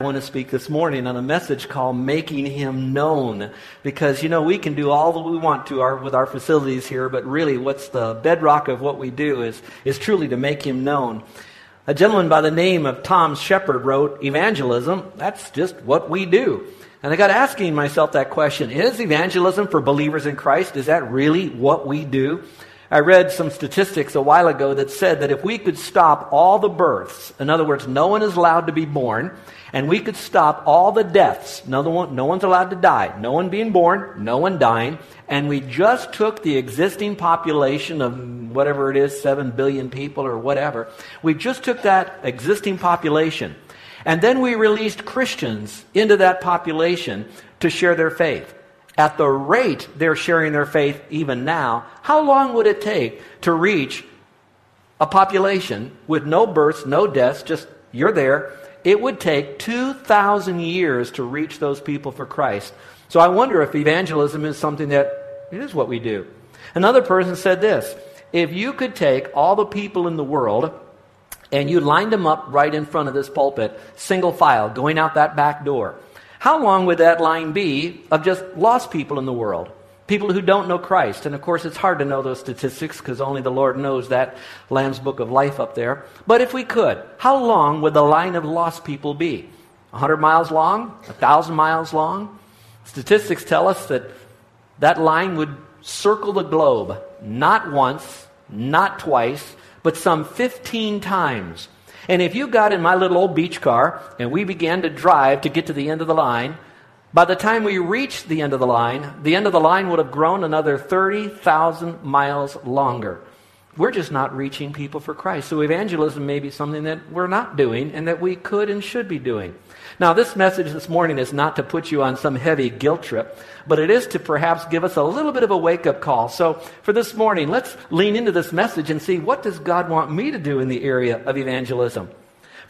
I want to speak this morning on a message called Making Him Known. Because, you know, we can do all that we want to our, with our facilities here, but really what's the bedrock of what we do is, is truly to make Him known. A gentleman by the name of Tom Shepard wrote, Evangelism, that's just what we do. And I got asking myself that question Is evangelism for believers in Christ? Is that really what we do? I read some statistics a while ago that said that if we could stop all the births, in other words, no one is allowed to be born, and we could stop all the deaths, no, one, no one's allowed to die, no one being born, no one dying, and we just took the existing population of whatever it is, 7 billion people or whatever, we just took that existing population, and then we released Christians into that population to share their faith. At the rate they're sharing their faith even now, how long would it take to reach a population with no births, no deaths, just you're there? It would take 2,000 years to reach those people for Christ. So I wonder if evangelism is something that it is what we do. Another person said this if you could take all the people in the world and you lined them up right in front of this pulpit, single file, going out that back door, how long would that line be of just lost people in the world? People who don't know Christ. And of course, it's hard to know those statistics because only the Lord knows that Lamb's Book of Life up there. But if we could, how long would the line of lost people be? 100 miles long? 1,000 miles long? Statistics tell us that that line would circle the globe not once, not twice, but some 15 times and if you got in my little old beach car and we began to drive to get to the end of the line, by the time we reached the end of the line, the end of the line would have grown another 30,000 miles longer. We're just not reaching people for Christ. So evangelism may be something that we're not doing and that we could and should be doing. Now, this message this morning is not to put you on some heavy guilt trip, but it is to perhaps give us a little bit of a wake up call. So, for this morning, let's lean into this message and see what does God want me to do in the area of evangelism.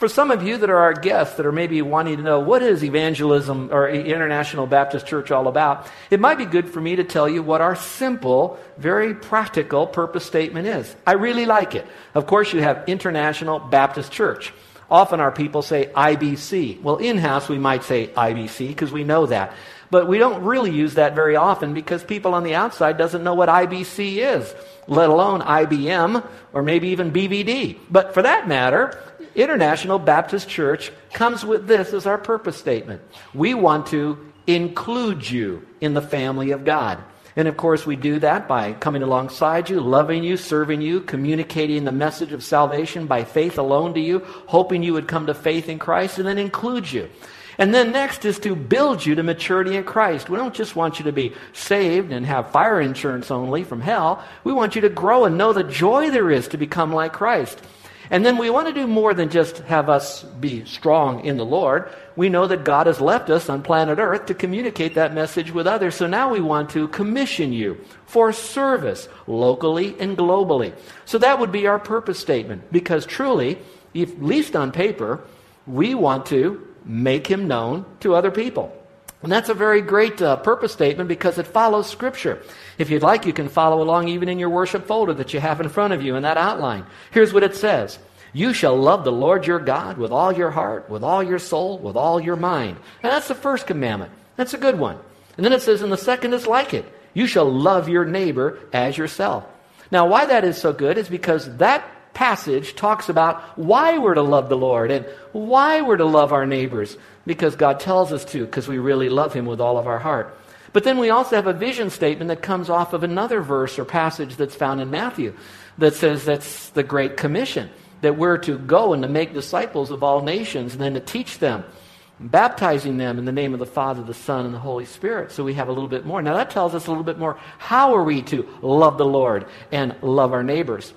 For some of you that are our guests that are maybe wanting to know what is evangelism or International Baptist Church all about, it might be good for me to tell you what our simple, very practical purpose statement is. I really like it. Of course, you have International Baptist Church. Often our people say IBC. Well, in house we might say IBC because we know that. But we don't really use that very often because people on the outside doesn't know what IBC is, let alone IBM or maybe even BVD. But for that matter, International Baptist Church comes with this as our purpose statement. We want to include you in the family of God. And of course, we do that by coming alongside you, loving you, serving you, communicating the message of salvation by faith alone to you, hoping you would come to faith in Christ, and then include you. And then next is to build you to maturity in Christ. We don't just want you to be saved and have fire insurance only from hell. We want you to grow and know the joy there is to become like Christ. And then we want to do more than just have us be strong in the Lord. We know that God has left us on planet Earth to communicate that message with others. So now we want to commission you for service locally and globally. So that would be our purpose statement because truly, at least on paper, we want to make him known to other people. And that's a very great uh, purpose statement because it follows Scripture. If you'd like, you can follow along even in your worship folder that you have in front of you in that outline. Here's what it says You shall love the Lord your God with all your heart, with all your soul, with all your mind. And that's the first commandment. That's a good one. And then it says, and the second is like it You shall love your neighbor as yourself. Now, why that is so good is because that passage talks about why we're to love the Lord and why we're to love our neighbors because God tells us to because we really love Him with all of our heart. But then we also have a vision statement that comes off of another verse or passage that's found in Matthew that says that's the Great Commission, that we're to go and to make disciples of all nations and then to teach them, baptizing them in the name of the Father, the Son, and the Holy Spirit. So we have a little bit more. Now that tells us a little bit more how are we to love the Lord and love our neighbors.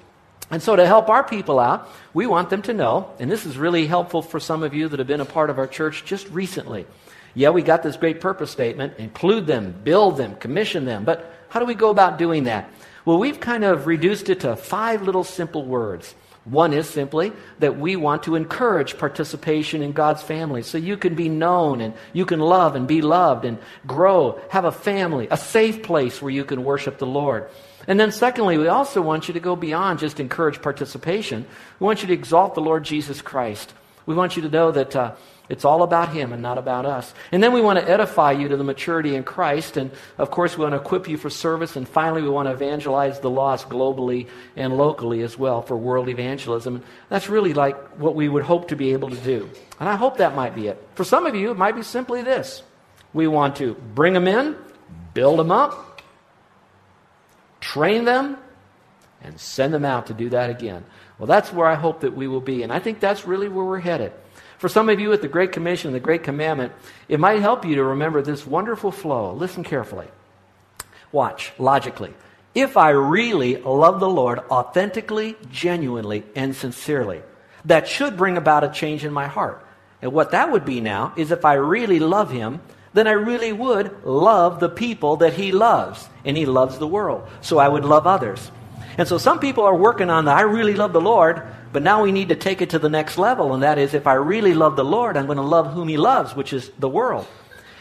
And so, to help our people out, we want them to know, and this is really helpful for some of you that have been a part of our church just recently. Yeah, we got this great purpose statement include them, build them, commission them. But how do we go about doing that? Well, we've kind of reduced it to five little simple words. One is simply that we want to encourage participation in God's family so you can be known and you can love and be loved and grow, have a family, a safe place where you can worship the Lord. And then, secondly, we also want you to go beyond just encourage participation. We want you to exalt the Lord Jesus Christ. We want you to know that uh, it's all about Him and not about us. And then we want to edify you to the maturity in Christ. And of course, we want to equip you for service. And finally, we want to evangelize the lost globally and locally as well for world evangelism. That's really like what we would hope to be able to do. And I hope that might be it. For some of you, it might be simply this we want to bring them in, build them up, train them, and send them out to do that again. Well, that's where I hope that we will be. And I think that's really where we're headed. For some of you at the Great Commission, the Great Commandment, it might help you to remember this wonderful flow. Listen carefully. Watch, logically. If I really love the Lord authentically, genuinely, and sincerely, that should bring about a change in my heart. And what that would be now is if I really love Him, then I really would love the people that He loves. And He loves the world. So I would love others. And so some people are working on the I really love the Lord, but now we need to take it to the next level, and that is if I really love the Lord, I'm going to love whom He loves, which is the world.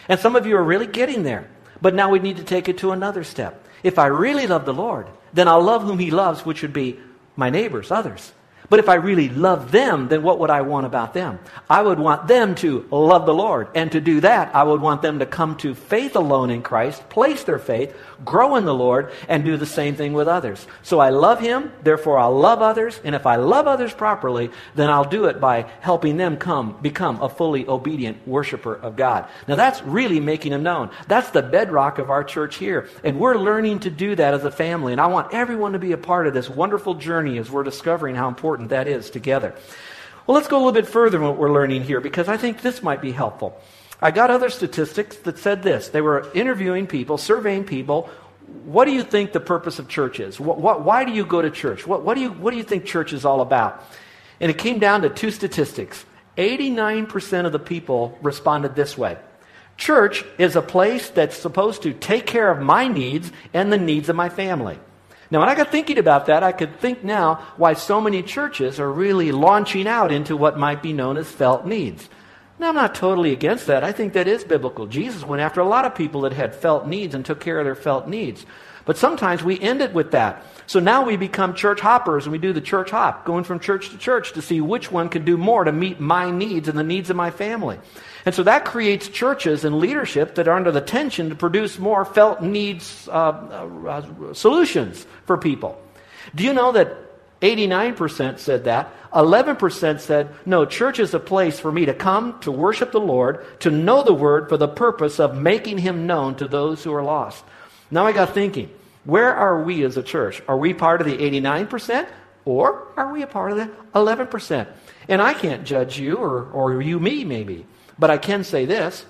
And some of you are really getting there, but now we need to take it to another step. If I really love the Lord, then I'll love whom He loves, which would be my neighbors, others. But if I really love them, then what would I want about them? I would want them to love the Lord. And to do that, I would want them to come to faith alone in Christ, place their faith, grow in the Lord, and do the same thing with others. So I love Him, therefore I'll love others. And if I love others properly, then I'll do it by helping them come, become a fully obedient worshiper of God. Now that's really making Him known. That's the bedrock of our church here. And we're learning to do that as a family. And I want everyone to be a part of this wonderful journey as we're discovering how important important that is together. Well, let's go a little bit further in what we're learning here because I think this might be helpful. I got other statistics that said this. They were interviewing people, surveying people. What do you think the purpose of church is? What, what, why do you go to church? What, what, do you, what do you think church is all about? And it came down to two statistics. 89% of the people responded this way Church is a place that's supposed to take care of my needs and the needs of my family. Now, when I got thinking about that, I could think now why so many churches are really launching out into what might be known as felt needs. Now, I'm not totally against that. I think that is biblical. Jesus went after a lot of people that had felt needs and took care of their felt needs. But sometimes we end it with that. So now we become church hoppers and we do the church hop, going from church to church to see which one can do more to meet my needs and the needs of my family. And so that creates churches and leadership that are under the tension to produce more felt needs uh, uh, solutions for people. Do you know that 89% said that? 11% said, no, church is a place for me to come to worship the Lord, to know the Word for the purpose of making Him known to those who are lost. Now I got thinking, where are we as a church? Are we part of the 89% or are we a part of the 11%? And I can't judge you or, or you me, maybe. But I can say this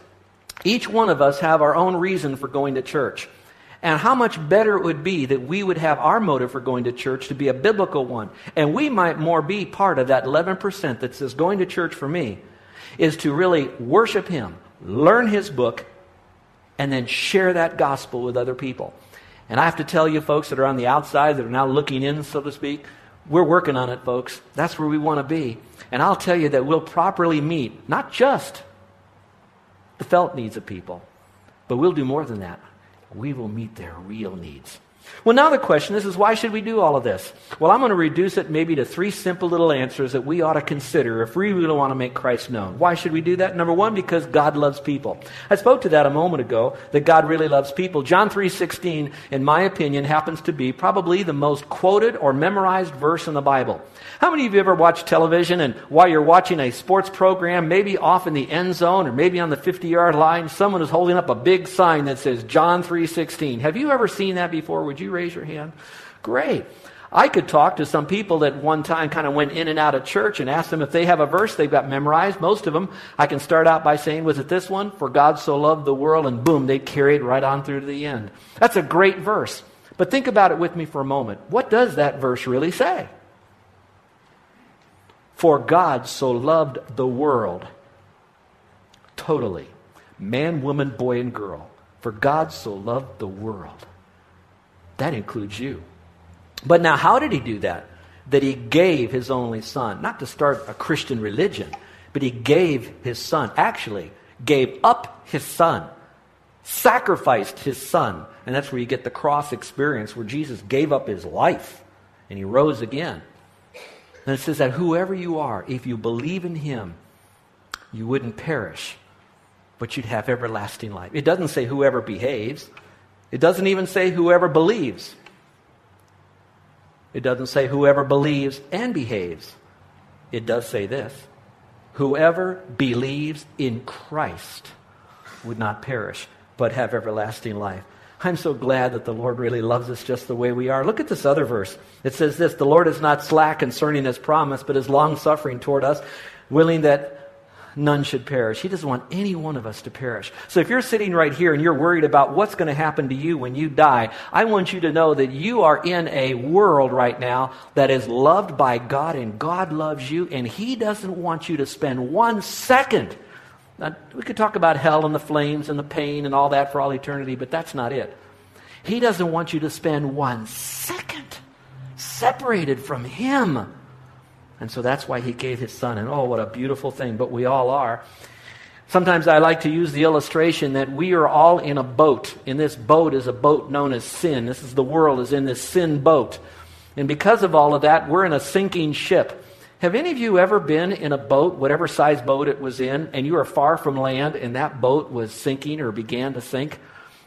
each one of us have our own reason for going to church. And how much better it would be that we would have our motive for going to church to be a biblical one. And we might more be part of that 11% that says going to church for me is to really worship Him, learn His book, and then share that gospel with other people. And I have to tell you, folks that are on the outside, that are now looking in, so to speak, we're working on it, folks. That's where we want to be. And I'll tell you that we'll properly meet not just the felt needs of people. But we'll do more than that. We will meet their real needs. Well, now the question is, is why should we do all of this? Well, I'm going to reduce it maybe to three simple little answers that we ought to consider if we really want to make Christ known. Why should we do that? Number one, because God loves people. I spoke to that a moment ago, that God really loves people. John 3.16, in my opinion, happens to be probably the most quoted or memorized verse in the Bible. How many of you ever watch television and while you're watching a sports program, maybe off in the end zone or maybe on the 50-yard line, someone is holding up a big sign that says John 3.16. Have you ever seen that before? Would you raise your hand? Great. I could talk to some people that one time kind of went in and out of church and ask them if they have a verse they've got memorized. Most of them, I can start out by saying, Was it this one? For God so loved the world, and boom, they carry it right on through to the end. That's a great verse. But think about it with me for a moment. What does that verse really say? For God so loved the world totally man, woman, boy, and girl. For God so loved the world. That includes you. But now, how did he do that? That he gave his only son, not to start a Christian religion, but he gave his son, actually, gave up his son, sacrificed his son. And that's where you get the cross experience, where Jesus gave up his life and he rose again. And it says that whoever you are, if you believe in him, you wouldn't perish, but you'd have everlasting life. It doesn't say whoever behaves, it doesn't even say whoever believes. It doesn't say whoever believes and behaves. It does say this whoever believes in Christ would not perish, but have everlasting life. I'm so glad that the Lord really loves us just the way we are. Look at this other verse. It says this The Lord is not slack concerning his promise, but is long suffering toward us, willing that none should perish. He doesn't want any one of us to perish. So if you're sitting right here and you're worried about what's going to happen to you when you die, I want you to know that you are in a world right now that is loved by God and God loves you and He doesn't want you to spend one second. Now, we could talk about hell and the flames and the pain and all that for all eternity, but that's not it. He doesn't want you to spend one second separated from Him. And so that's why he gave his son. And oh, what a beautiful thing. But we all are. Sometimes I like to use the illustration that we are all in a boat. And this boat is a boat known as sin. This is the world is in this sin boat. And because of all of that, we're in a sinking ship. Have any of you ever been in a boat, whatever size boat it was in, and you were far from land and that boat was sinking or began to sink?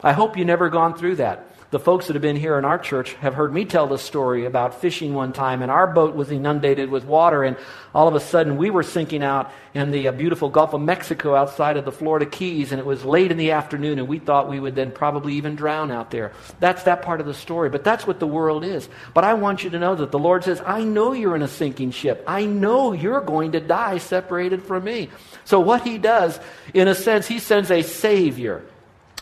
I hope you never gone through that. The folks that have been here in our church have heard me tell the story about fishing one time, and our boat was inundated with water, and all of a sudden we were sinking out in the uh, beautiful Gulf of Mexico outside of the Florida Keys, and it was late in the afternoon, and we thought we would then probably even drown out there. That's that part of the story, but that's what the world is. But I want you to know that the Lord says, I know you're in a sinking ship. I know you're going to die separated from me. So what he does, in a sense, he sends a Savior.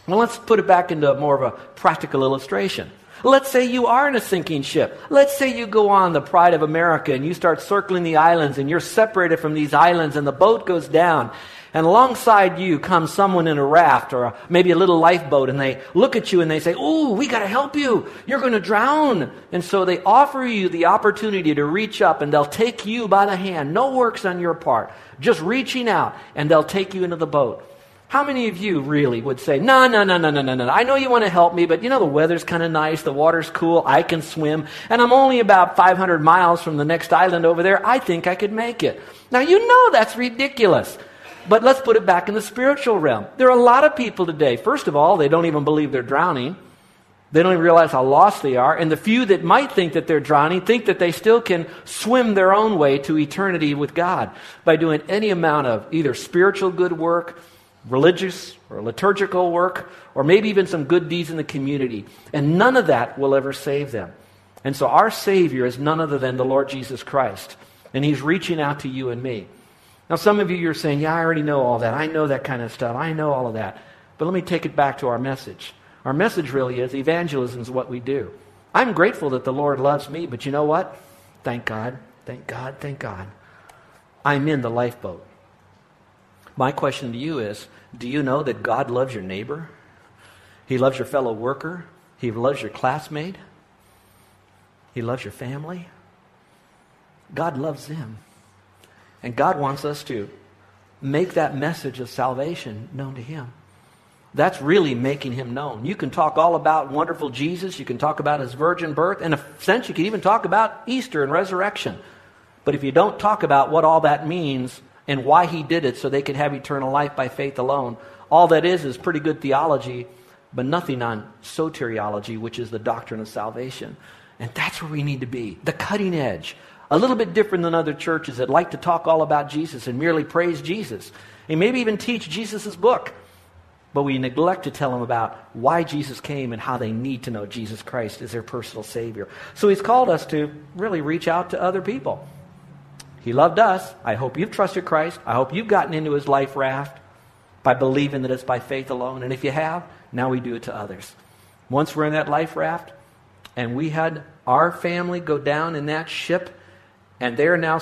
Well, let's put it back into more of a practical illustration. Let's say you are in a sinking ship. Let's say you go on the Pride of America and you start circling the islands and you're separated from these islands and the boat goes down. And alongside you comes someone in a raft or a, maybe a little lifeboat and they look at you and they say, Oh, we got to help you. You're going to drown. And so they offer you the opportunity to reach up and they'll take you by the hand. No works on your part. Just reaching out and they'll take you into the boat. How many of you really would say, no, no, no, no, no, no, no. I know you want to help me, but you know, the weather's kind of nice, the water's cool, I can swim, and I'm only about 500 miles from the next island over there. I think I could make it. Now, you know that's ridiculous. But let's put it back in the spiritual realm. There are a lot of people today, first of all, they don't even believe they're drowning. They don't even realize how lost they are. And the few that might think that they're drowning think that they still can swim their own way to eternity with God by doing any amount of either spiritual good work religious or liturgical work, or maybe even some good deeds in the community. And none of that will ever save them. And so our Savior is none other than the Lord Jesus Christ. And He's reaching out to you and me. Now, some of you are saying, Yeah, I already know all that. I know that kind of stuff. I know all of that. But let me take it back to our message. Our message really is evangelism is what we do. I'm grateful that the Lord loves me, but you know what? Thank God. Thank God. Thank God. I'm in the lifeboat. My question to you is do you know that God loves your neighbor? He loves your fellow worker. He loves your classmate. He loves your family. God loves them. And God wants us to make that message of salvation known to Him. That's really making him known. You can talk all about wonderful Jesus. You can talk about his virgin birth. In a sense, you can even talk about Easter and resurrection. But if you don't talk about what all that means and why he did it so they could have eternal life by faith alone, all that is is pretty good theology, but nothing on soteriology, which is the doctrine of salvation. And that's where we need to be the cutting edge. A little bit different than other churches that like to talk all about Jesus and merely praise Jesus. And maybe even teach Jesus' book. But we neglect to tell them about why Jesus came and how they need to know Jesus Christ as their personal Savior. So He's called us to really reach out to other people. He loved us. I hope you've trusted Christ. I hope you've gotten into His life raft by believing that it's by faith alone. And if you have, now we do it to others. Once we're in that life raft, and we had our family go down in that ship, and they're now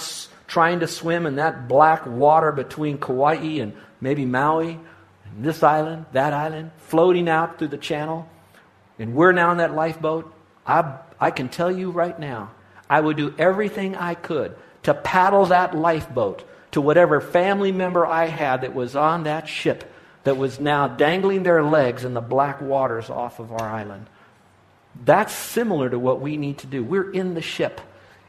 trying to swim in that black water between Kauai and maybe Maui and this island, that island, floating out through the channel, and we're now in that lifeboat, I, I can tell you right now, I would do everything I could to paddle that lifeboat to whatever family member I had that was on that ship that was now dangling their legs in the black waters off of our island. That's similar to what we need to do. We're in the ship,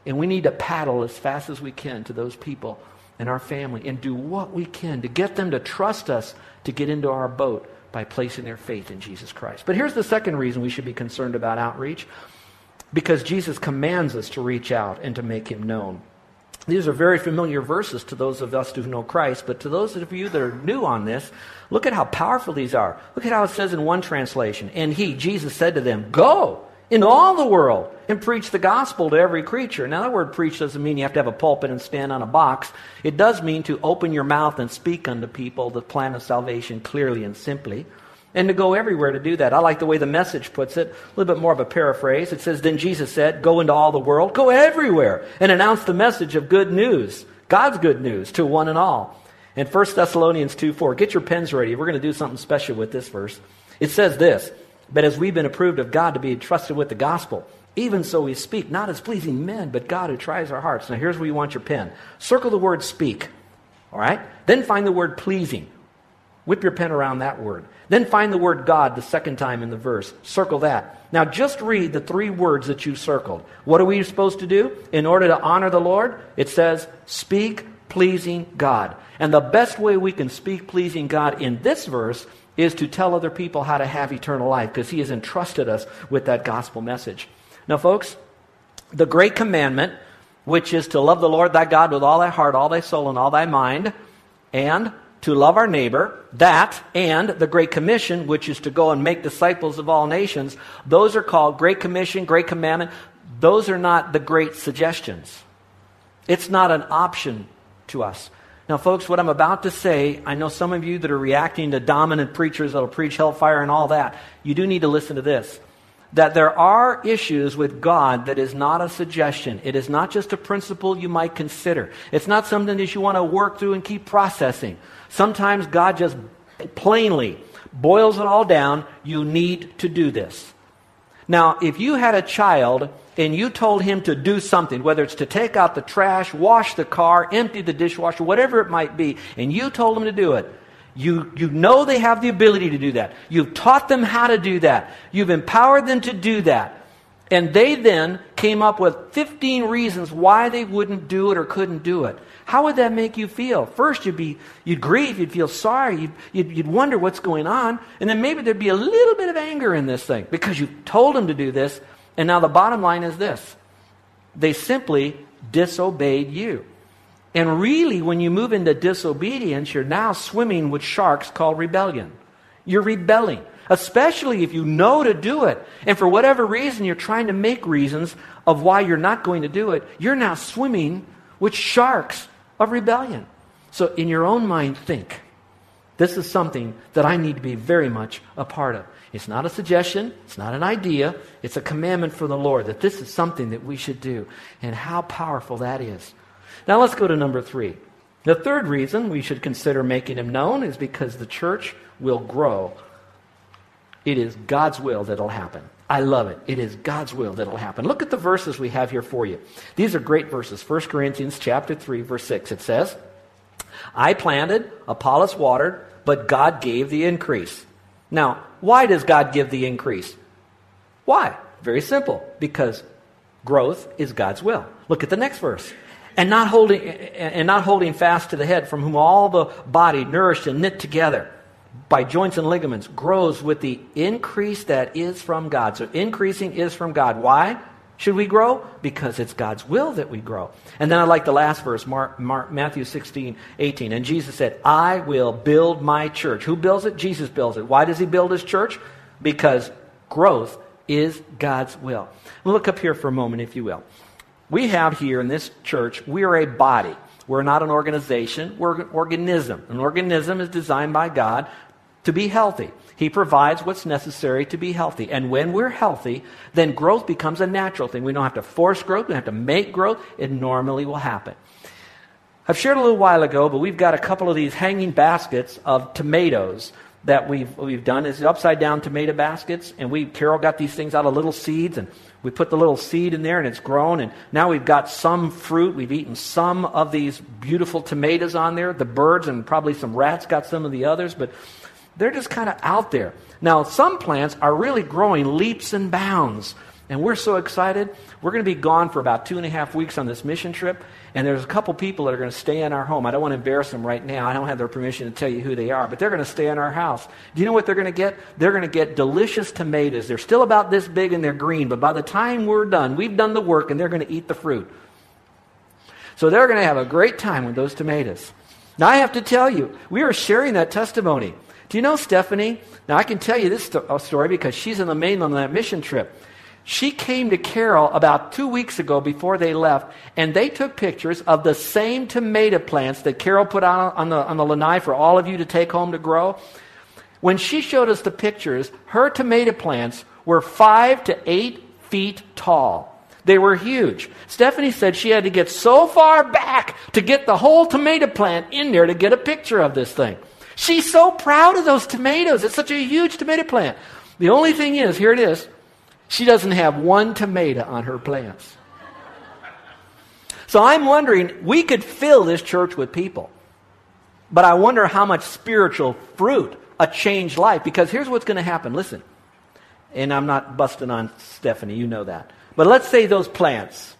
and we need to paddle as fast as we can to those people and our family and do what we can to get them to trust us to get into our boat by placing their faith in Jesus Christ. But here's the second reason we should be concerned about outreach because Jesus commands us to reach out and to make him known. These are very familiar verses to those of us who know Christ, but to those of you that are new on this, look at how powerful these are. Look at how it says in one translation, and he, Jesus, said to them, Go in all the world and preach the gospel to every creature. Now, that word preach doesn't mean you have to have a pulpit and stand on a box. It does mean to open your mouth and speak unto people the plan of salvation clearly and simply and to go everywhere to do that. I like the way the message puts it, a little bit more of a paraphrase. It says, Then Jesus said, Go into all the world, go everywhere, and announce the message of good news, God's good news to one and all. In 1 Thessalonians 2 4, get your pens ready. We're going to do something special with this verse. It says this, But as we've been approved of God to be entrusted with the gospel, even so we speak, not as pleasing men, but God who tries our hearts. Now here's where you want your pen. Circle the word speak. All right? Then find the word pleasing. Whip your pen around that word. Then find the word God the second time in the verse. Circle that. Now just read the three words that you circled. What are we supposed to do in order to honor the Lord? It says, speak pleasing God. And the best way we can speak pleasing God in this verse is to tell other people how to have eternal life because He has entrusted us with that gospel message. Now, folks, the great commandment, which is to love the Lord thy God with all thy heart, all thy soul, and all thy mind, and to love our neighbor, that, and the Great Commission, which is to go and make disciples of all nations, those are called Great Commission, Great Commandment. Those are not the great suggestions. It's not an option to us. Now, folks, what I'm about to say, I know some of you that are reacting to dominant preachers that'll preach hellfire and all that. You do need to listen to this. That there are issues with God that is not a suggestion. It is not just a principle you might consider. It's not something that you want to work through and keep processing. Sometimes God just plainly boils it all down. You need to do this. Now, if you had a child and you told him to do something, whether it's to take out the trash, wash the car, empty the dishwasher, whatever it might be, and you told him to do it, you, you know they have the ability to do that. You've taught them how to do that. You've empowered them to do that. And they then came up with 15 reasons why they wouldn't do it or couldn't do it. How would that make you feel? First, you'd be, you'd grieve, you'd feel sorry, you'd, you'd, you'd wonder what's going on, and then maybe there'd be a little bit of anger in this thing because you told them to do this, and now the bottom line is this. They simply disobeyed you. And really, when you move into disobedience, you're now swimming with sharks called rebellion. You're rebelling, especially if you know to do it. And for whatever reason, you're trying to make reasons of why you're not going to do it. You're now swimming with sharks of rebellion. So, in your own mind, think this is something that I need to be very much a part of. It's not a suggestion, it's not an idea, it's a commandment from the Lord that this is something that we should do. And how powerful that is. Now let's go to number three. The third reason we should consider making him known is because the church will grow. It is God's will that'll happen. I love it. It is God's will that'll happen. Look at the verses we have here for you. These are great verses. 1 Corinthians chapter 3 verse 6 it says, "I planted, Apollos watered, but God gave the increase." Now, why does God give the increase? Why? Very simple. Because growth is God's will. Look at the next verse. And not holding and not holding fast to the head, from whom all the body, nourished and knit together by joints and ligaments, grows with the increase that is from God. So increasing is from God. Why? Should we grow? Because it's God's will that we grow. And then I like the last verse, Mark, Mark, Matthew 16, 18. And Jesus said, I will build my church. Who builds it? Jesus builds it. Why does he build his church? Because growth is God's will. Look up here for a moment, if you will. We have here in this church, we are a body. We're not an organization, we're an organism. An organism is designed by God to be healthy. He provides what's necessary to be healthy. And when we're healthy, then growth becomes a natural thing. We don't have to force growth, we don't have to make growth. It normally will happen. I've shared a little while ago, but we've got a couple of these hanging baskets of tomatoes that we've, we've done is upside down tomato baskets and we carol got these things out of little seeds and we put the little seed in there and it's grown and now we've got some fruit we've eaten some of these beautiful tomatoes on there the birds and probably some rats got some of the others but they're just kind of out there. Now, some plants are really growing leaps and bounds. And we're so excited. We're going to be gone for about two and a half weeks on this mission trip. And there's a couple people that are going to stay in our home. I don't want to embarrass them right now. I don't have their permission to tell you who they are, but they're going to stay in our house. Do you know what they're going to get? They're going to get delicious tomatoes. They're still about this big and they're green, but by the time we're done, we've done the work and they're going to eat the fruit. So they're going to have a great time with those tomatoes. Now, I have to tell you, we are sharing that testimony. Do you know Stephanie? Now, I can tell you this uh, story because she's in the mainland on that mission trip. She came to Carol about two weeks ago before they left, and they took pictures of the same tomato plants that Carol put out on the, on the lanai for all of you to take home to grow. When she showed us the pictures, her tomato plants were five to eight feet tall. They were huge. Stephanie said she had to get so far back to get the whole tomato plant in there to get a picture of this thing. She's so proud of those tomatoes. It's such a huge tomato plant. The only thing is, here it is, she doesn't have one tomato on her plants. So I'm wondering, we could fill this church with people. But I wonder how much spiritual fruit, a changed life, because here's what's going to happen. Listen, and I'm not busting on Stephanie, you know that. But let's say those plants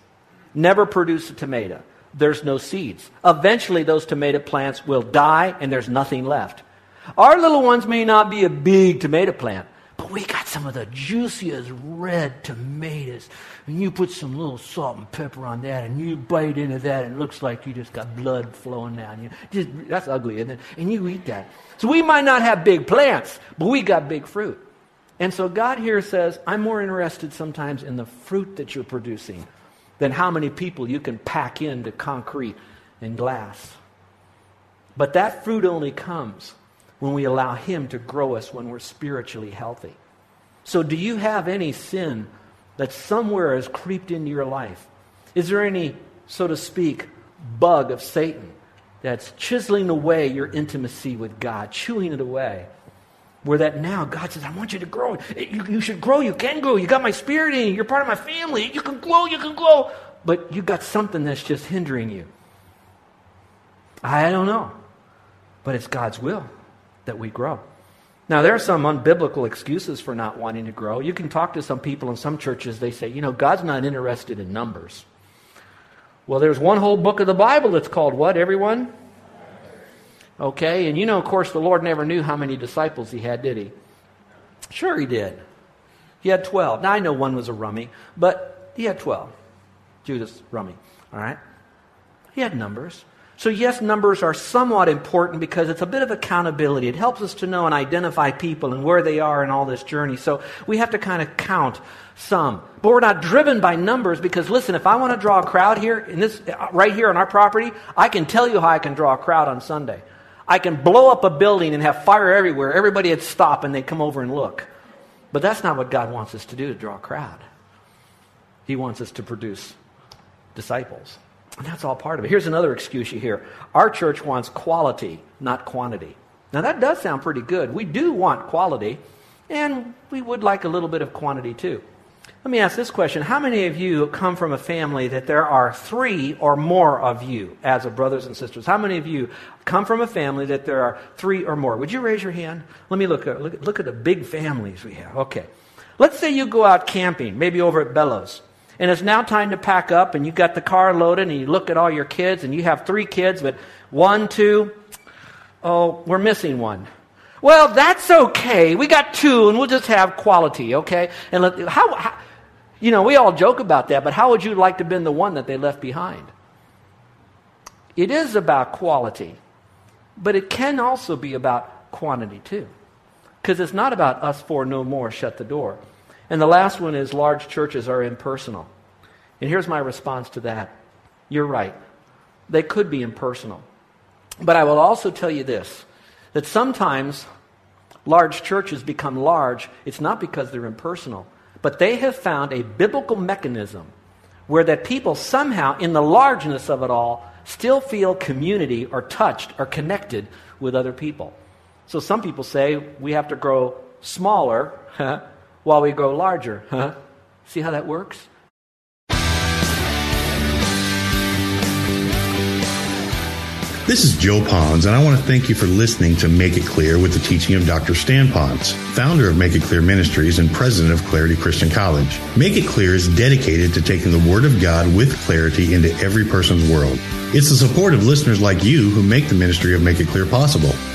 never produce a tomato there's no seeds. Eventually, those tomato plants will die and there's nothing left. Our little ones may not be a big tomato plant, but we got some of the juiciest red tomatoes. And you put some little salt and pepper on that, and you bite into that, and it looks like you just got blood flowing down. You just, that's ugly, isn't it? And you eat that. So we might not have big plants, but we got big fruit. And so God here says, I'm more interested sometimes in the fruit that you're producing than how many people you can pack into concrete and glass. But that fruit only comes when we allow Him to grow us when we're spiritually healthy. So, do you have any sin that somewhere has creeped into your life? Is there any, so to speak, bug of Satan that's chiseling away your intimacy with God, chewing it away? Where that now God says, I want you to grow. You, you should grow. You can grow. You got my spirit in you. You're part of my family. You can grow. You can grow. But you got something that's just hindering you. I don't know. But it's God's will that we grow. Now, there are some unbiblical excuses for not wanting to grow. You can talk to some people in some churches, they say, you know, God's not interested in numbers. Well, there's one whole book of the Bible that's called what, everyone? Okay, and you know, of course, the Lord never knew how many disciples he had, did he? Sure, he did. He had 12. Now, I know one was a rummy, but he had 12. Judas rummy. All right? He had numbers. So, yes, numbers are somewhat important because it's a bit of accountability. It helps us to know and identify people and where they are in all this journey. So, we have to kind of count some. But we're not driven by numbers because, listen, if I want to draw a crowd here, in this, uh, right here on our property, I can tell you how I can draw a crowd on Sunday. I can blow up a building and have fire everywhere. Everybody would stop and they'd come over and look. But that's not what God wants us to do to draw a crowd. He wants us to produce disciples. And that's all part of it. Here's another excuse you hear our church wants quality, not quantity. Now, that does sound pretty good. We do want quality, and we would like a little bit of quantity too. Let me ask this question. How many of you come from a family that there are three or more of you as of brothers and sisters? How many of you come from a family that there are three or more? Would you raise your hand? Let me look at, look, look at the big families we have. Okay. Let's say you go out camping, maybe over at Bellows, and it's now time to pack up, and you got the car loaded, and you look at all your kids, and you have three kids, but one, two, oh, we're missing one. Well, that's okay. We got two, and we'll just have quality, okay? And let, how, how, you know, we all joke about that, but how would you like to have been the one that they left behind? It is about quality, but it can also be about quantity too. Because it's not about us four no more, shut the door. And the last one is large churches are impersonal. And here's my response to that. You're right. They could be impersonal. But I will also tell you this that sometimes large churches become large, it's not because they're impersonal, but they have found a biblical mechanism where that people somehow, in the largeness of it all, still feel community or touched or connected with other people. So some people say we have to grow smaller while we grow larger. Huh? See how that works? This is Joe Ponz, and I want to thank you for listening to Make It Clear with the teaching of Dr. Stan Ponz, founder of Make It Clear Ministries and president of Clarity Christian College. Make It Clear is dedicated to taking the Word of God with clarity into every person's world. It's the support of listeners like you who make the ministry of Make It Clear possible.